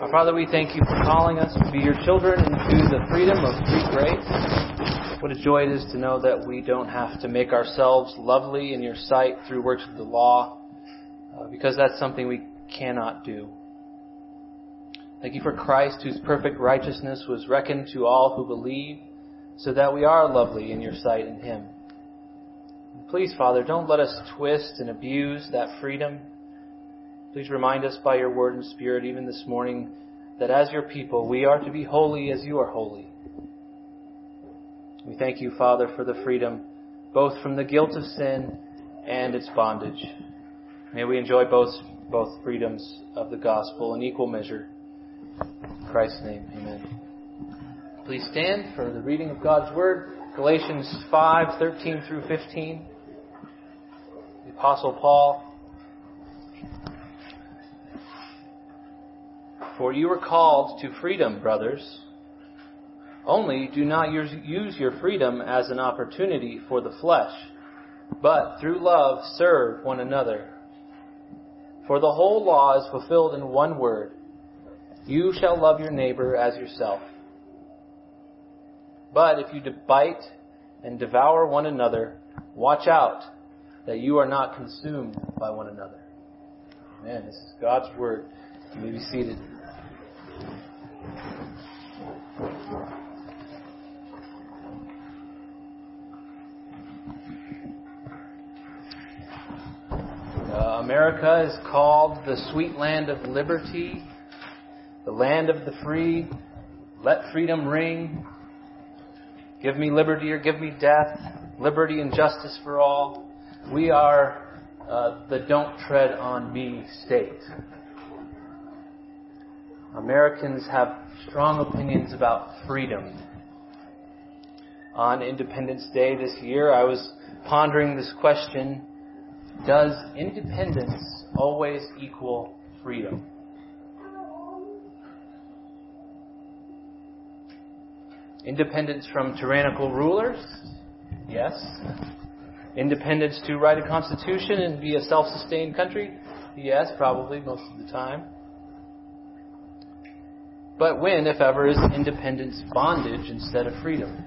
Our Father, we thank you for calling us to be your children into the freedom of free grace. What a joy it is to know that we don't have to make ourselves lovely in your sight through works of the law, uh, because that's something we cannot do. Thank you for Christ, whose perfect righteousness was reckoned to all who believe, so that we are lovely in your sight in him. Please, Father, don't let us twist and abuse that freedom. Please remind us by your word and spirit, even this morning, that as your people, we are to be holy as you are holy. We thank you, Father, for the freedom, both from the guilt of sin and its bondage. May we enjoy both, both freedoms of the gospel in equal measure. In Christ's name, amen. Please stand for the reading of God's Word, Galatians 5, 13 through 15. The Apostle Paul. For you are called to freedom, brothers. Only do not use your freedom as an opportunity for the flesh, but through love serve one another. For the whole law is fulfilled in one word you shall love your neighbor as yourself. But if you bite and devour one another, watch out that you are not consumed by one another. Amen. This is God's word. You may be seated. Uh, America is called the sweet land of liberty the land of the free. Let freedom ring. Give me liberty or give me death. Liberty and justice for all. We are uh, the don't tread on me state. Americans have strong opinions about freedom. On Independence Day this year, I was pondering this question Does independence always equal freedom? Independence from tyrannical rulers? Yes. Independence to write a constitution and be a self sustained country? Yes, probably most of the time. But when, if ever, is independence bondage instead of freedom?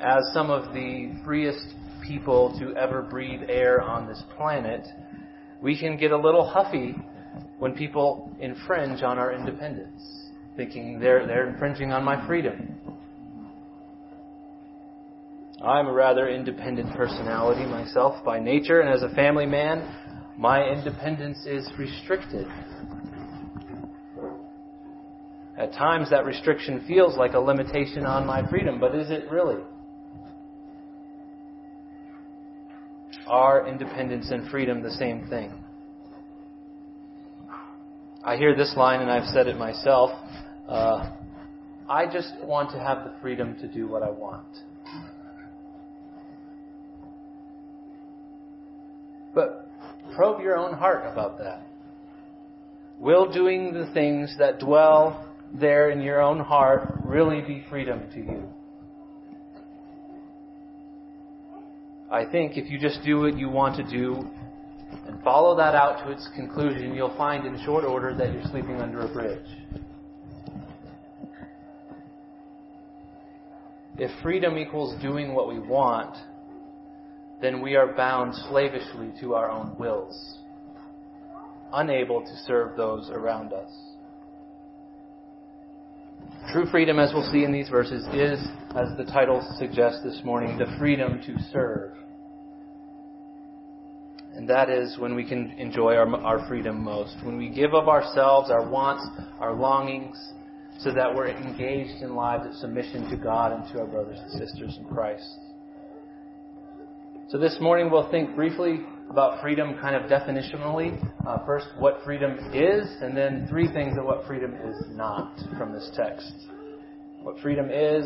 As some of the freest people to ever breathe air on this planet, we can get a little huffy when people infringe on our independence thinking they're, they're infringing on my freedom. I'm a rather independent personality myself by nature, and as a family man, my independence is restricted. At times, that restriction feels like a limitation on my freedom, but is it really? Are independence and freedom the same thing? I hear this line, and I've said it myself uh, I just want to have the freedom to do what I want. But probe your own heart about that. Will doing the things that dwell there in your own heart really be freedom to you? I think if you just do what you want to do and follow that out to its conclusion, you'll find in short order that you're sleeping under a bridge. If freedom equals doing what we want, then we are bound slavishly to our own wills, unable to serve those around us. True freedom, as we'll see in these verses, is, as the title suggests this morning, the freedom to serve. And that is when we can enjoy our, our freedom most. When we give of ourselves, our wants, our longings, so that we're engaged in lives of submission to God and to our brothers and sisters in Christ. So this morning we'll think briefly about freedom kind of definitionally. Uh, first, what freedom is, and then three things of what freedom is not from this text. What freedom is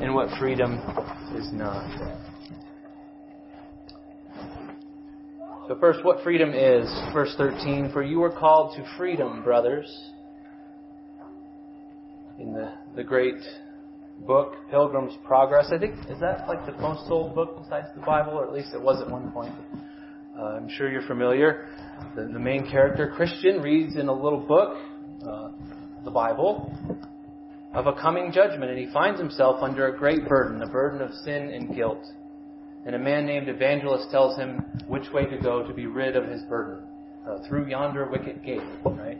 and what freedom is not. So first, what freedom is. Verse 13, For you were called to freedom, brothers in the, the great book, Pilgrim's Progress. I think, is that like the most sold book besides the Bible, or at least it was at one point? Uh, I'm sure you're familiar. The, the, main character, Christian, reads in a little book, uh, the Bible, of a coming judgment, and he finds himself under a great burden, a burden of sin and guilt. And a man named Evangelist tells him which way to go to be rid of his burden, uh, through yonder wicket gate, right?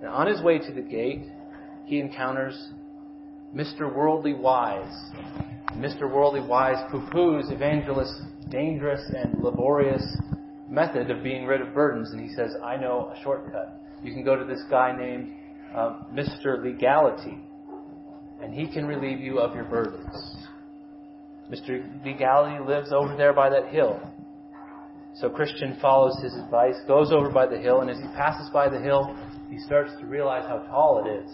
And on his way to the gate, he encounters Mr. Worldly Wise. Mr. Worldly Wise poo-poos Evangelist's dangerous and laborious method of being rid of burdens, and he says, I know a shortcut. You can go to this guy named uh, Mr. Legality, and he can relieve you of your burdens. Mr. Legality lives over there by that hill. So Christian follows his advice, goes over by the hill, and as he passes by the hill, he starts to realize how tall it is.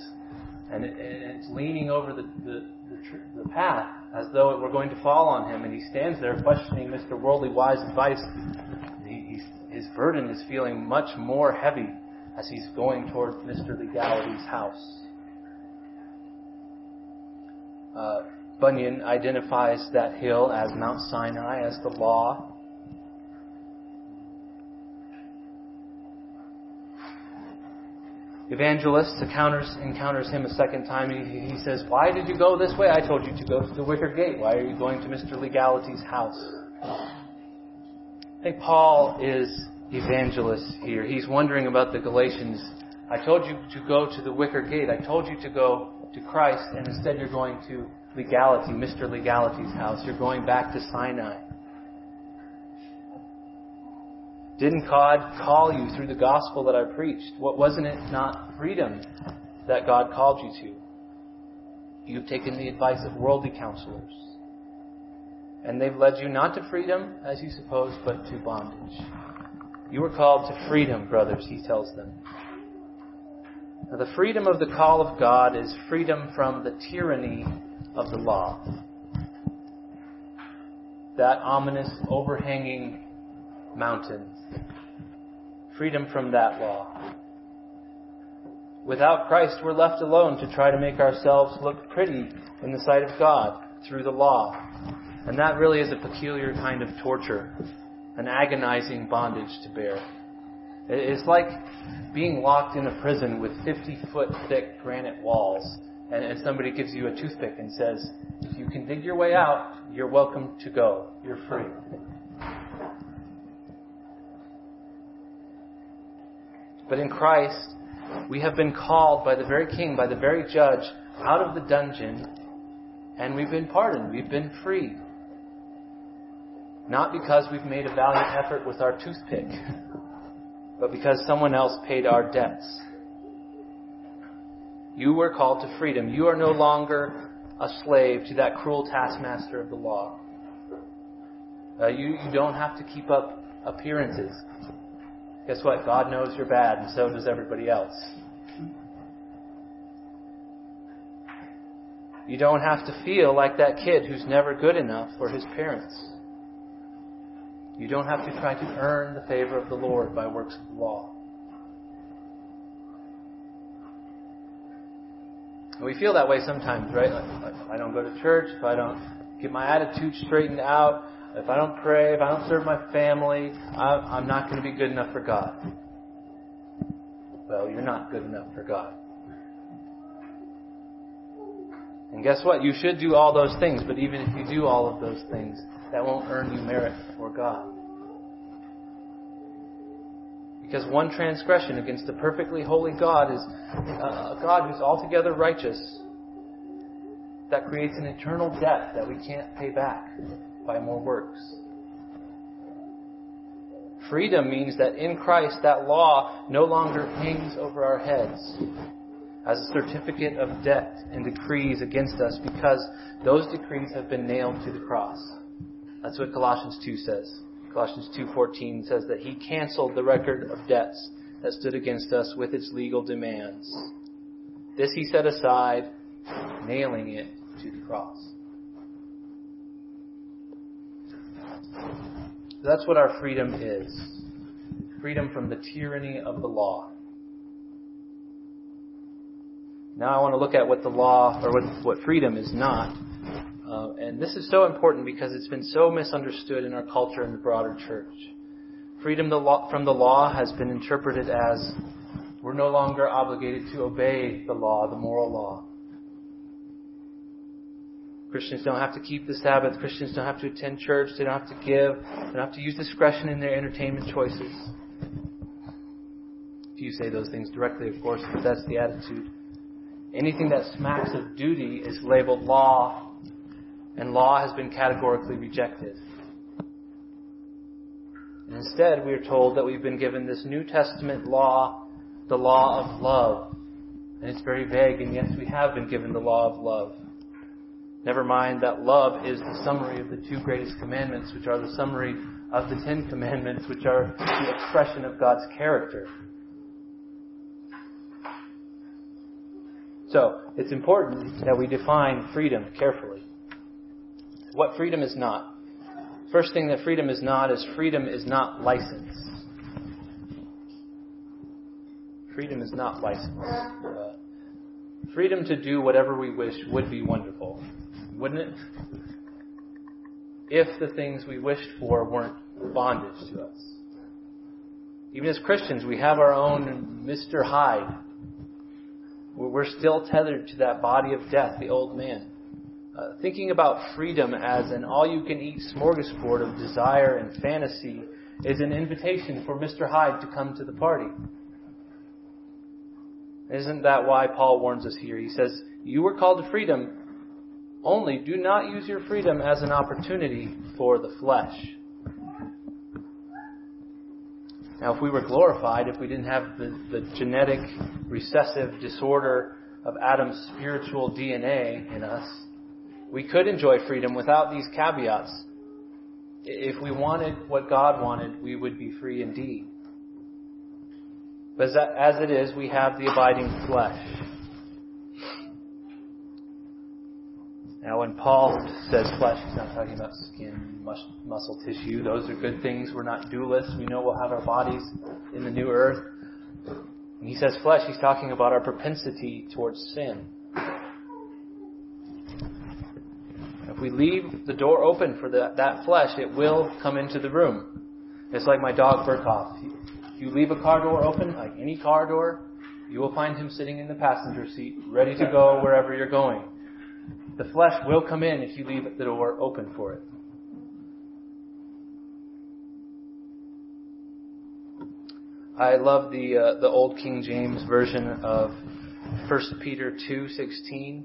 And, it, and it's leaning over the, the, the, the, path as though it were going to fall on him. And he stands there questioning Mr. Worldly Wise advice. He, his burden is feeling much more heavy as he's going toward Mr. Legality's house. Uh, Bunyan identifies that hill as Mount Sinai, as the law. Evangelist encounters, encounters him a second time. He, he says, Why did you go this way? I told you to go to the wicker gate. Why are you going to Mr. Legality's house? I think Paul is evangelist here. He's wondering about the Galatians. I told you to go to the wicker gate. I told you to go to Christ, and instead you're going to legality, Mr. Legality's house. You're going back to Sinai. Didn't God call you through the gospel that I preached? What wasn't it not freedom that God called you to? You've taken the advice of worldly counselors. And they've led you not to freedom, as you suppose, but to bondage. You were called to freedom, brothers, he tells them. Now, the freedom of the call of God is freedom from the tyranny of the law. That ominous, overhanging mountain. Freedom from that law. Without Christ, we're left alone to try to make ourselves look pretty in the sight of God through the law. And that really is a peculiar kind of torture, an agonizing bondage to bear. It's like being locked in a prison with 50 foot thick granite walls and, somebody gives you a toothpick and says, if you can dig your way out, you're welcome to go. You're free. But in Christ, we have been called by the very King, by the very Judge, out of the dungeon, and we've been pardoned. We've been freed. Not because we've made a valiant effort with our toothpick, but because someone else paid our debts. You were called to freedom. You are no longer a slave to that cruel taskmaster of the law. Uh, you, you don't have to keep up appearances. Guess what? God knows you're bad, and so does everybody else. You don't have to feel like that kid who's never good enough for his parents. You don't have to try to earn the favor of the Lord by works of the law. And we feel that way sometimes, right? Like, if I don't go to church, if I don't get my attitude straightened out, if I don't pray, if I don't serve my family, I'm not going to be good enough for God. Well, you're not good enough for God. And guess what? You should do all those things, but even if you do all of those things, that won't earn you merit before God. Because one transgression against the perfectly holy God is uh, a God who's altogether righteous. That creates an eternal debt that we can't pay back by more works. Freedom means that in Christ that law no longer hangs over our heads as a certificate of debt and decrees against us because those decrees have been nailed to the cross. That's what Colossians 2 says. Colossians 2:14 says that he canceled the record of debts that stood against us with its legal demands. This he set aside, nailing it to the cross. That's what our freedom is. Freedom from the tyranny of the law. Now I want to look at what the law, or what, what freedom is not. Uh, and this is so important because it's been so misunderstood in our culture and the broader church. Freedom from the law has been interpreted as we're no longer obligated to obey the law, the moral law. Christians don't have to keep the Sabbath. Christians don't have to attend church. They don't have to give. They don't have to use discretion in their entertainment choices. If you say those things directly, of course, but that's the attitude. Anything that smacks of duty is labeled law, and law has been categorically rejected. And instead, we are told that we've been given this New Testament law, the law of love. And it's very vague, and yes, we have been given the law of love. Never mind that love is the summary of the two greatest commandments, which are the summary of the Ten Commandments, which are the expression of God's character. So, it's important that we define freedom carefully. What freedom is not. First thing that freedom is not is freedom is not license. Freedom is not license. Uh, freedom to do whatever we wish would be wonderful, wouldn't it? If the things we wished for weren't bondage to us. Even as Christians, we have our own Mr. Hyde. We're still tethered to that body of death, the old man. Uh, thinking about freedom as an all you can eat smorgasbord of desire and fantasy is an invitation for Mr. Hyde to come to the party. Isn't that why Paul warns us here? He says, You were called to freedom, only do not use your freedom as an opportunity for the flesh. Now, if we were glorified, if we didn't have the, the genetic recessive disorder of Adam's spiritual DNA in us, we could enjoy freedom without these caveats. If we wanted what God wanted, we would be free indeed. But as it is, we have the abiding flesh. Now, when Paul says flesh, he's not talking about skin, muscle tissue. Those are good things. We're not dualists. We know we'll have our bodies in the new earth. When he says flesh, he's talking about our propensity towards sin. If we leave the door open for the, that flesh, it will come into the room. It's like my dog Berthoff. If you leave a car door open, like any car door, you will find him sitting in the passenger seat, ready to go wherever you're going. The flesh will come in if you leave the door open for it. I love the uh, the old King James version of 1 Peter 2:16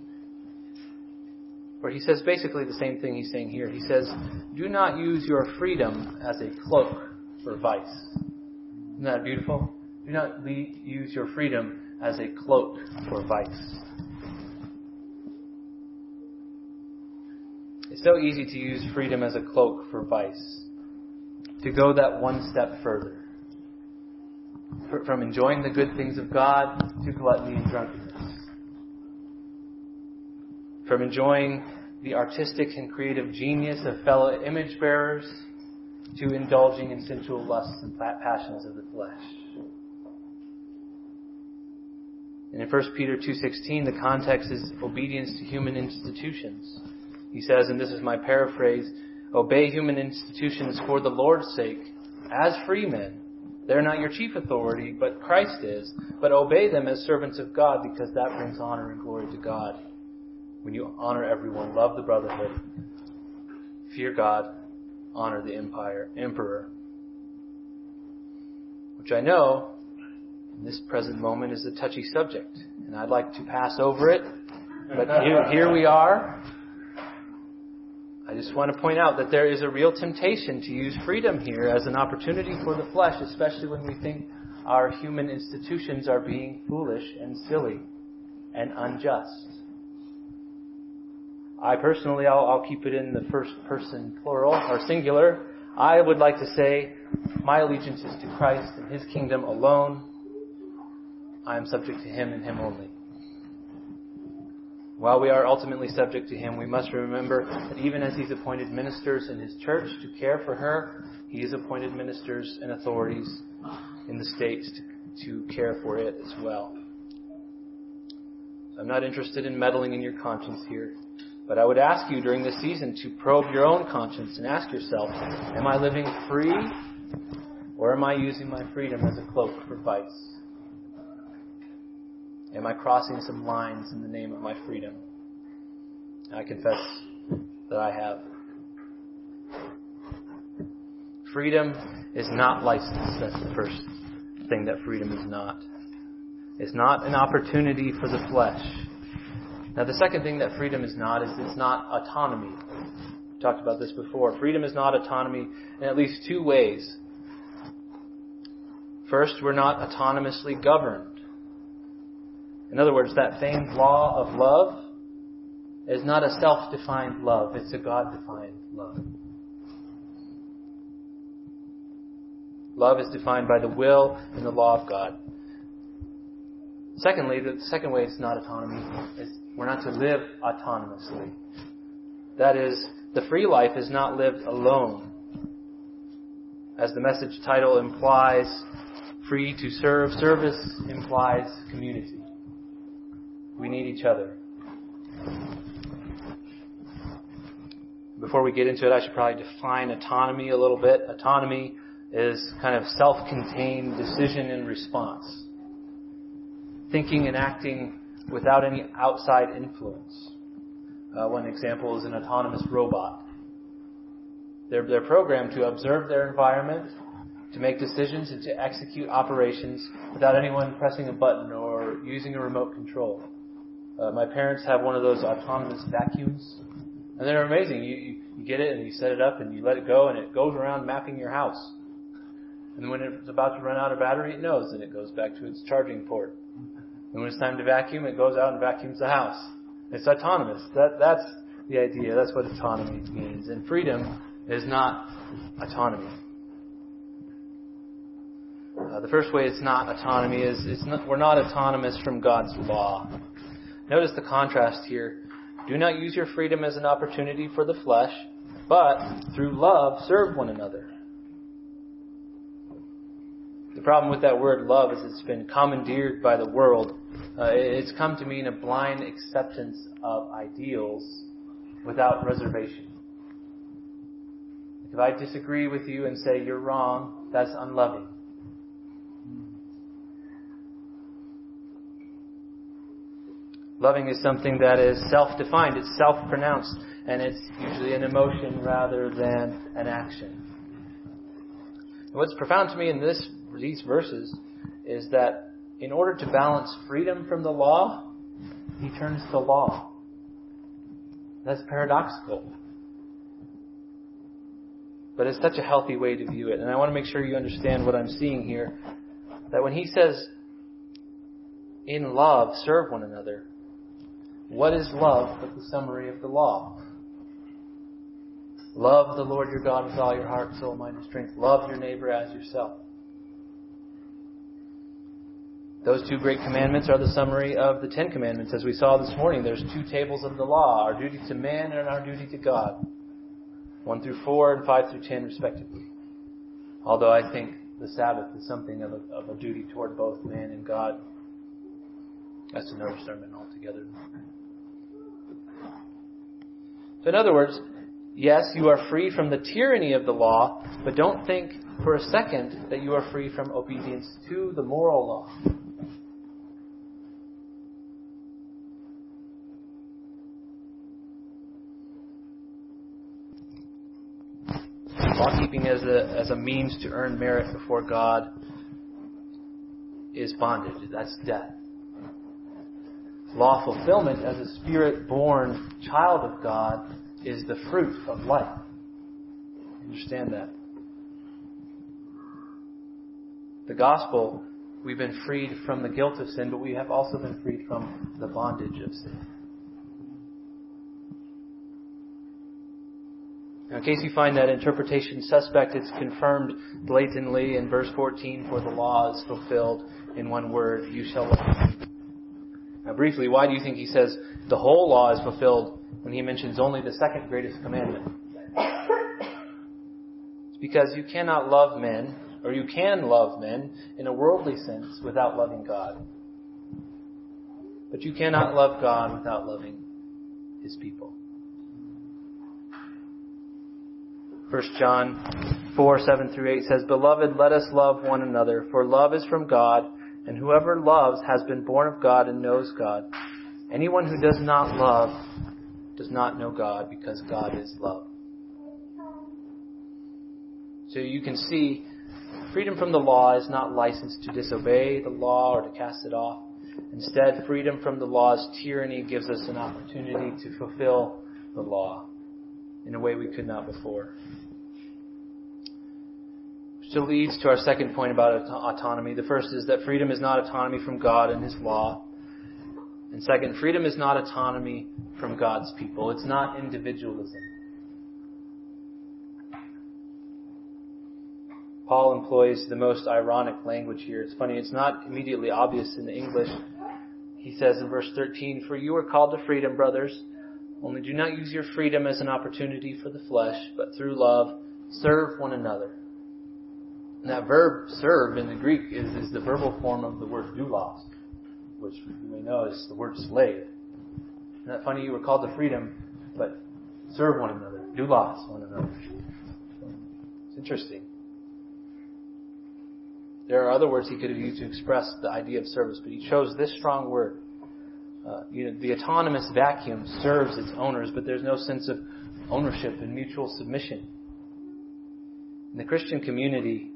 where he says basically the same thing he's saying here. He says, Do not use your freedom as a cloak for vice. Isn't that beautiful? Do not use your freedom as a cloak for vice. It's so easy to use freedom as a cloak for vice. To go that one step further. From enjoying the good things of God to gluttony and drunkenness from enjoying the artistic and creative genius of fellow image bearers to indulging in sensual lusts and passions of the flesh. And in 1 Peter 2:16 the context is obedience to human institutions. He says and this is my paraphrase, obey human institutions for the Lord's sake as free men. They're not your chief authority, but Christ is. But obey them as servants of God because that brings honor and glory to God when you honor everyone, love the brotherhood, fear God, honor the empire, emperor. Which I know, in this present moment, is a touchy subject, and I'd like to pass over it. But here, here we are. I just want to point out that there is a real temptation to use freedom here as an opportunity for the flesh, especially when we think our human institutions are being foolish and silly and unjust. I personally, I'll, I'll keep it in the first person plural or singular. I would like to say, my allegiance is to Christ and His kingdom alone. I am subject to Him and Him only. While we are ultimately subject to Him, we must remember that even as He's appointed ministers in His church to care for her, He has appointed ministers and authorities in the states to, to care for it as well. I'm not interested in meddling in your conscience here. But I would ask you during this season to probe your own conscience and ask yourself, am I living free Or am I using my freedom as a cloak for vice? Am I crossing some lines in the name of my freedom? I confess that I have. Freedom is not license. That's the first thing that freedom is not. It's not an opportunity for the flesh. Now, the second thing that freedom is not is it's not autonomy. We talked about this before. Freedom is not autonomy in at least two ways. First, we're not autonomously governed. In other words, that famed law of love is not a self defined love, it's a God defined love. Love is defined by the will and the law of God. Secondly, the second way it's not autonomy is we're not to live autonomously. That is, the free life is not lived alone. As the message title implies, free to serve, service implies community. We need each other. Before we get into it, I should probably define autonomy a little bit. Autonomy is kind of self-contained decision and response. Thinking and acting without any outside influence. Uh, one example is an autonomous robot. They're, they're programmed to observe their environment, to make decisions, and to execute operations without anyone pressing a button or using a remote control. Uh, my parents have one of those autonomous vacuums, and they're amazing. You, you, you get it and you set it up and you let it go, and it goes around mapping your house. And when it's about to run out of battery, it knows and it goes back to its charging port. And when it's time to vacuum, it goes out and vacuums the house. It's autonomous. That, that's the idea. That's what autonomy means. And freedom is not autonomy. Uh, the first way it's not autonomy is it's not, we're not autonomous from God's law. Notice the contrast here. Do not use your freedom as an opportunity for the flesh, but through love serve one another. The problem with that word love is it's been commandeered by the world. Uh, it's come to mean a blind acceptance of ideals without reservation. If I disagree with you and say you're wrong, that's unloving. Loving is something that is self-defined, it's self-pronounced, and it's usually an emotion rather than an action. What's profound to me in this these verses is that in order to balance freedom from the law, he turns to law. That's paradoxical. But it's such a healthy way to view it. And I want to make sure you understand what I'm seeing here. That when he says, in love, serve one another, what is love but the summary of the law? Love the Lord your God with all your heart, soul, mind, and strength. Love your neighbor as yourself. Those two great commandments are the summary of the Ten Commandments. As we saw this morning, there's two tables of the law our duty to man and our duty to God. 1 through 4 and 5 through 10, respectively. Although I think the Sabbath is something of a, of a duty toward both man and God. That's another sermon altogether. So, in other words, yes, you are free from the tyranny of the law, but don't think for a second that you are free from obedience to the moral law. Law keeping as a, as a means to earn merit before God is bondage. That's death. Law fulfillment as a spirit born child of God is the fruit of life. Understand that. The gospel, we've been freed from the guilt of sin, but we have also been freed from the bondage of sin. Now, in case you find that interpretation suspect, it's confirmed blatantly in verse 14 for the law is fulfilled in one word, you shall love. Now, briefly, why do you think he says the whole law is fulfilled when he mentions only the second greatest commandment? It's because you cannot love men, or you can love men in a worldly sense without loving God. But you cannot love God without loving his people. 1 John 4, 7 through 8 says, Beloved, let us love one another, for love is from God, and whoever loves has been born of God and knows God. Anyone who does not love does not know God, because God is love. So you can see freedom from the law is not license to disobey the law or to cast it off. Instead, freedom from the law's tyranny gives us an opportunity to fulfill the law in a way we could not before. Which leads to our second point about autonomy. The first is that freedom is not autonomy from God and His law. And second, freedom is not autonomy from God's people. It's not individualism. Paul employs the most ironic language here. It's funny, it's not immediately obvious in the English. He says in verse 13, For you are called to freedom, brothers. Only do not use your freedom as an opportunity for the flesh, but through love, serve one another. And that verb serve in the Greek is, is the verbal form of the word doulos, which you may know is the word slave. Isn't that funny? You were called to freedom, but serve one another, doulos one another. It's interesting. There are other words he could have used to express the idea of service, but he chose this strong word. Uh, you know, the autonomous vacuum serves its owners, but there's no sense of ownership and mutual submission. In the Christian community,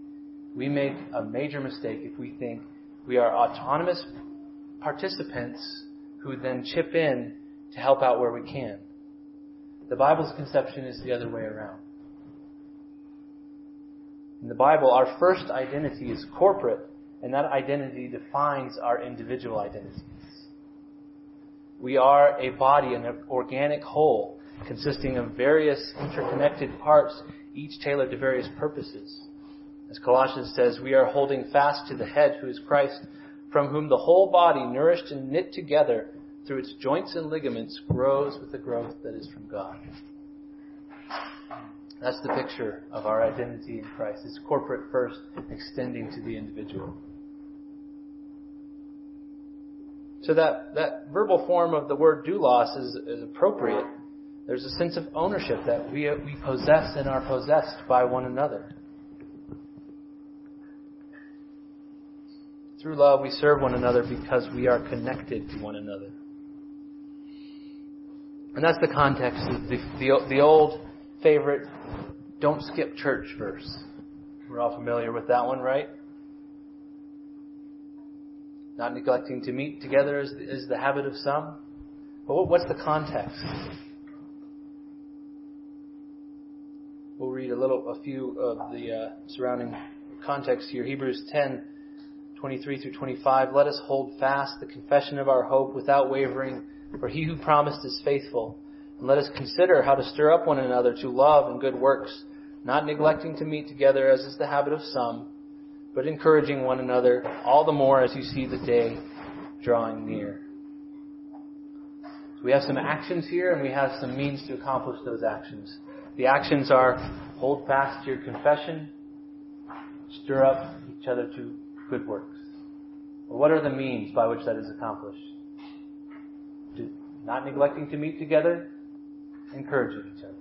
we make a major mistake if we think we are autonomous participants who then chip in to help out where we can. The Bible's conception is the other way around. In the Bible, our first identity is corporate, and that identity defines our individual identities. We are a body, an organic whole, consisting of various interconnected parts, each tailored to various purposes. As Colossians says, we are holding fast to the head, who is Christ, from whom the whole body, nourished and knit together through its joints and ligaments, grows with the growth that is from God. That's the picture of our identity in Christ. It's corporate first, extending to the individual. So that, that verbal form of the word doulos is, is appropriate. There's a sense of ownership that we, we possess and are possessed by one another. Through love, we serve one another because we are connected to one another. And that's the context of the, the, the old favorite don't skip church verse. We're all familiar with that one, right? Not neglecting to meet together is, is the habit of some. But what's the context? We'll read a little, a few of the uh, surrounding context here. Hebrews 10, 23 through 25. Let us hold fast the confession of our hope without wavering, for he who promised is faithful. And let us consider how to stir up one another to love and good works not neglecting to meet together as is the habit of some, but encouraging one another, all the more as you see the day drawing near. So we have some actions here and we have some means to accomplish those actions. The actions are hold fast to your confession, stir up each other to good works. What are the means by which that is accomplished? not neglecting to meet together, encouraging each other.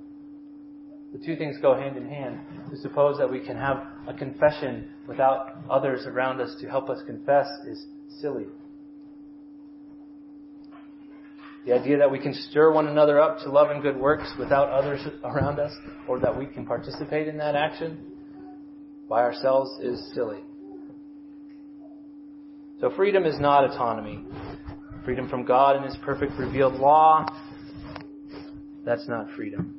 The two things go hand in hand. To suppose that we can have a confession without others around us to help us confess is silly. The idea that we can stir one another up to love and good works without others around us, or that we can participate in that action by ourselves is silly. So freedom is not autonomy. Freedom from God and His perfect revealed law, that's not freedom.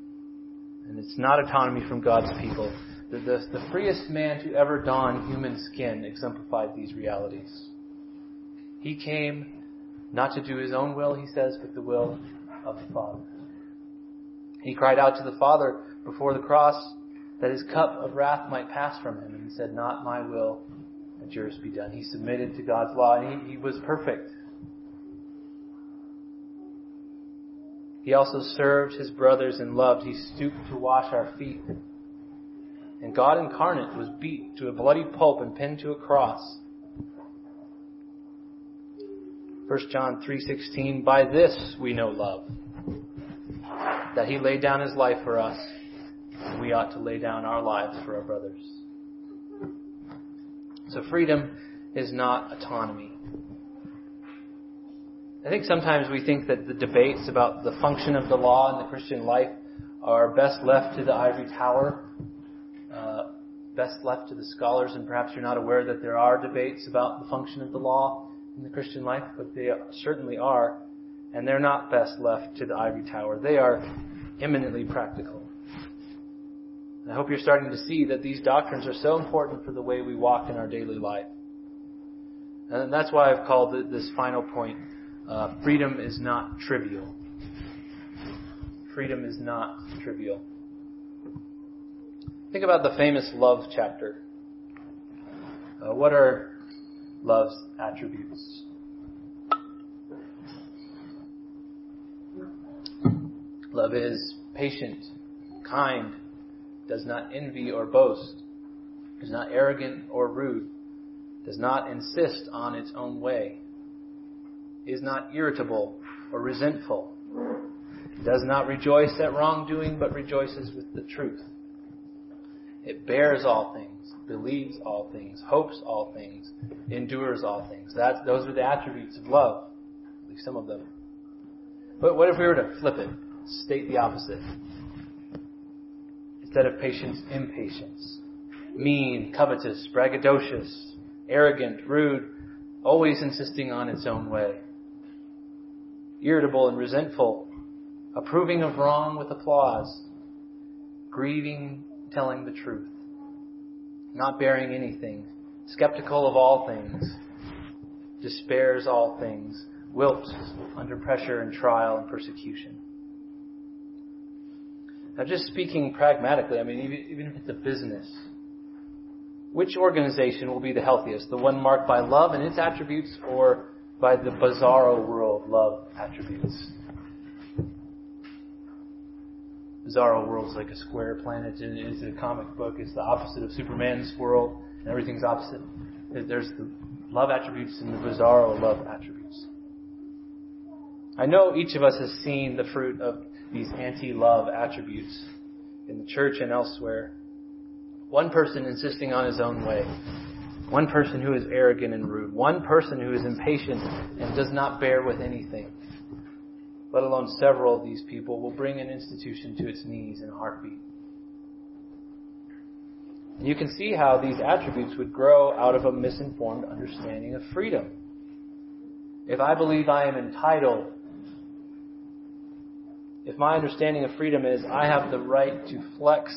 And it's not autonomy from God's people. The, the, the freest man to ever don human skin exemplified these realities. He came not to do his own will, he says, but the will of the Father. He cried out to the Father before the cross that his cup of wrath might pass from him. And he said, Not my will, but yours be done. He submitted to God's law, and he, he was perfect. He also served his brothers and loved. He stooped to wash our feet. And God incarnate was beat to a bloody pulp and pinned to a cross. 1 John 3:16 By this we know love that he laid down his life for us We ought to lay down our lives for our brothers. So freedom is not autonomy. I think sometimes we think that the debates about the function of the law in the Christian life are best left to the ivory tower, uh, best left to the scholars, and perhaps you're not aware that there are debates about the function of the law in the Christian life, but they certainly are, and they're not best left to the ivory tower. They are eminently practical. I hope you're starting to see that these doctrines are so important for the way we walk in our daily life. And that's why I've called this final point uh, freedom is not trivial. Freedom is not trivial. Think about the famous love chapter. Uh, what are love's attributes? Love is patient, kind, does not envy or boast, is not arrogant or rude, does not insist on its own way, is not irritable or resentful, does not rejoice at wrongdoing, but rejoices with the truth. It bears all things, believes all things, hopes all things, endures all things. That, those are the attributes of love, at least some of them. But what if we were to flip it, state the opposite? Instead of patience, impatience. Mean, covetous, braggadocious, arrogant, rude, always insisting on its own way. Irritable and resentful, approving of wrong with applause, grieving, telling the truth, not bearing anything, skeptical of all things, despairs all things, wilts under pressure and trial and persecution. Now, just speaking pragmatically, I mean, even, even if it's a business, which organization will be the healthiest? The one marked by love and its attributes or by the bizarro world love attributes? Bizarro world is like a square planet and it's a comic book. It's the opposite of Superman's world and everything's opposite. There's the love attributes and the bizarro love attributes. I know each of us has seen the fruit of these anti-love attributes in the church and elsewhere. One person insisting on his own way. One person who is arrogant and rude. One person who is impatient and does not bear with anything. Let alone several of these people will bring an institution to its knees in a heartbeat. You can see how these attributes would grow out of a misinformed understanding of freedom. If I believe I am entitled if my understanding of freedom is I have the right to flex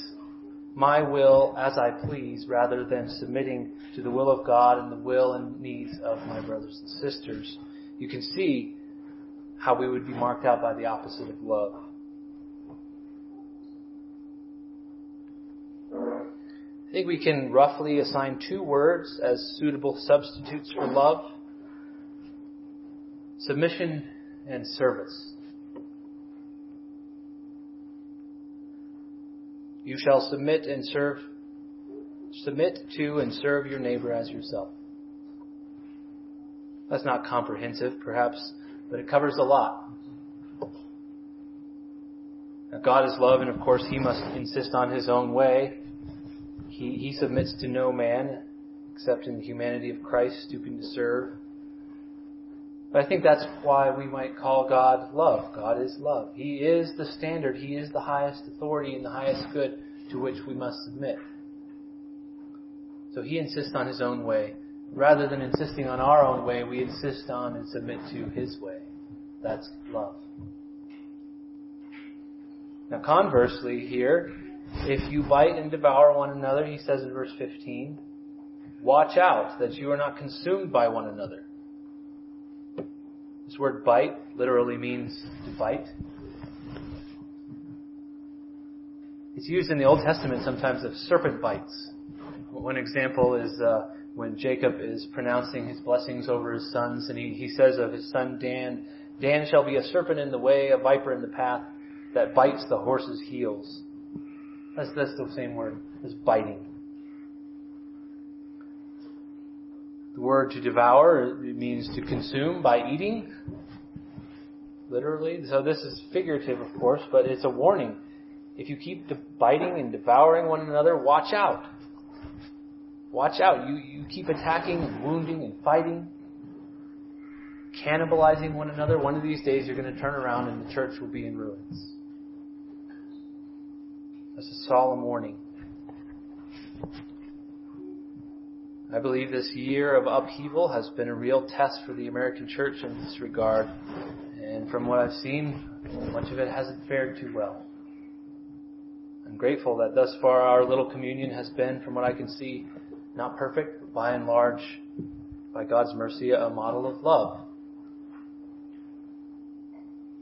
my will as I please rather than submitting to the will of God and the will and needs of my brothers and sisters, you can see how we would be marked out by the opposite of love. I think we can roughly assign two words as suitable substitutes for love submission and service. You shall submit and serve, submit to and serve your neighbor as yourself. That's not comprehensive, perhaps, but it covers a lot. Now, God is love, and of course, He must insist on His own way. He, he submits to no man except in the humanity of Christ, stooping to serve. But I think that's why we might call God love. God is love. He is the standard. He is the highest authority and the highest good to which we must submit. So he insists on his own way. Rather than insisting on our own way, we insist on and submit to his way. That's love. Now conversely here, if you bite and devour one another, he says in verse 15, watch out that you are not consumed by one another. This word bite literally means to bite. It's used in the Old Testament sometimes of serpent bites. One example is uh, when Jacob is pronouncing his blessings over his sons, and he, he says of his son Dan, Dan shall be a serpent in the way, a viper in the path that bites the horse's heels. That's, that's the same word as biting. The word to devour it means to consume by eating, literally. So this is figurative, of course, but it's a warning. If you keep biting and devouring one another, watch out. Watch out. You, you keep attacking and wounding and fighting, cannibalizing one another. One of these days you're going to turn around and the church will be in ruins. That's a solemn warning. I believe this year of upheaval has been a real test for the American church in this regard. And from what I've seen, much of it hasn't fared too well. I'm grateful that thus far our little communion has been, from what I can see, not perfect, but by and large, by God's mercy, a model of love.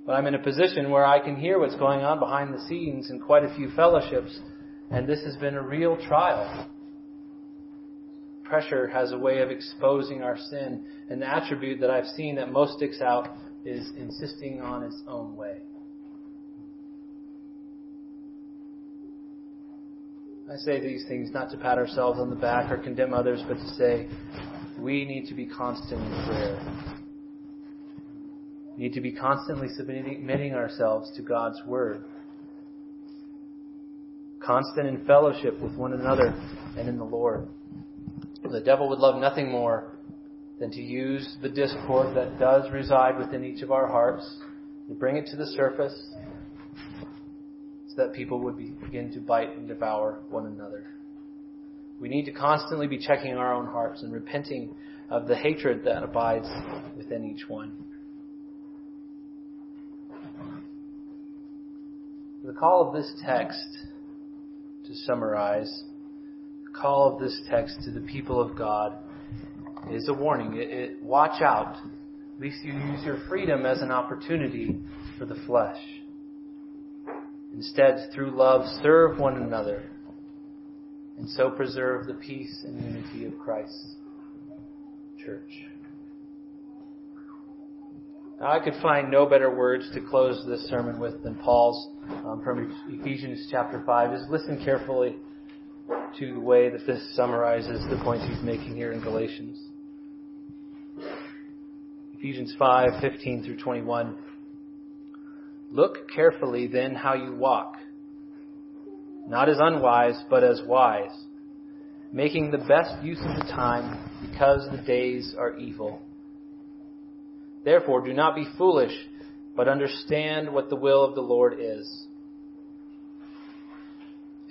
But I'm in a position where I can hear what's going on behind the scenes in quite a few fellowships, and this has been a real trial. Pressure has a way of exposing our sin, and the attribute that I've seen that most sticks out is insisting on its own way. I say these things not to pat ourselves on the back or condemn others, but to say we need to be constant in prayer. We need to be constantly submitting ourselves to God's Word. Constant in fellowship with one another and in the Lord. The devil would love nothing more than to use the discord that does reside within each of our hearts to bring it to the surface so that people would begin to bite and devour one another. We need to constantly be checking our own hearts and repenting of the hatred that abides within each one. The call of this text, to summarize, call of this text to the people of God is a warning. It, it, watch out, lest you use your freedom as an opportunity for the flesh. Instead, through love, serve one another, and so preserve the peace and unity of Christ's church. Now, I could find no better words to close this sermon with than Paul's um, from Ephesians chapter 5. Just listen carefully to the way that this summarizes the points he's making here in Galatians. Ephesians 5, 15 through 21. Look carefully then how you walk, not as unwise, but as wise, making the best use of the time because the days are evil. Therefore, do not be foolish, but understand what the will of the Lord is.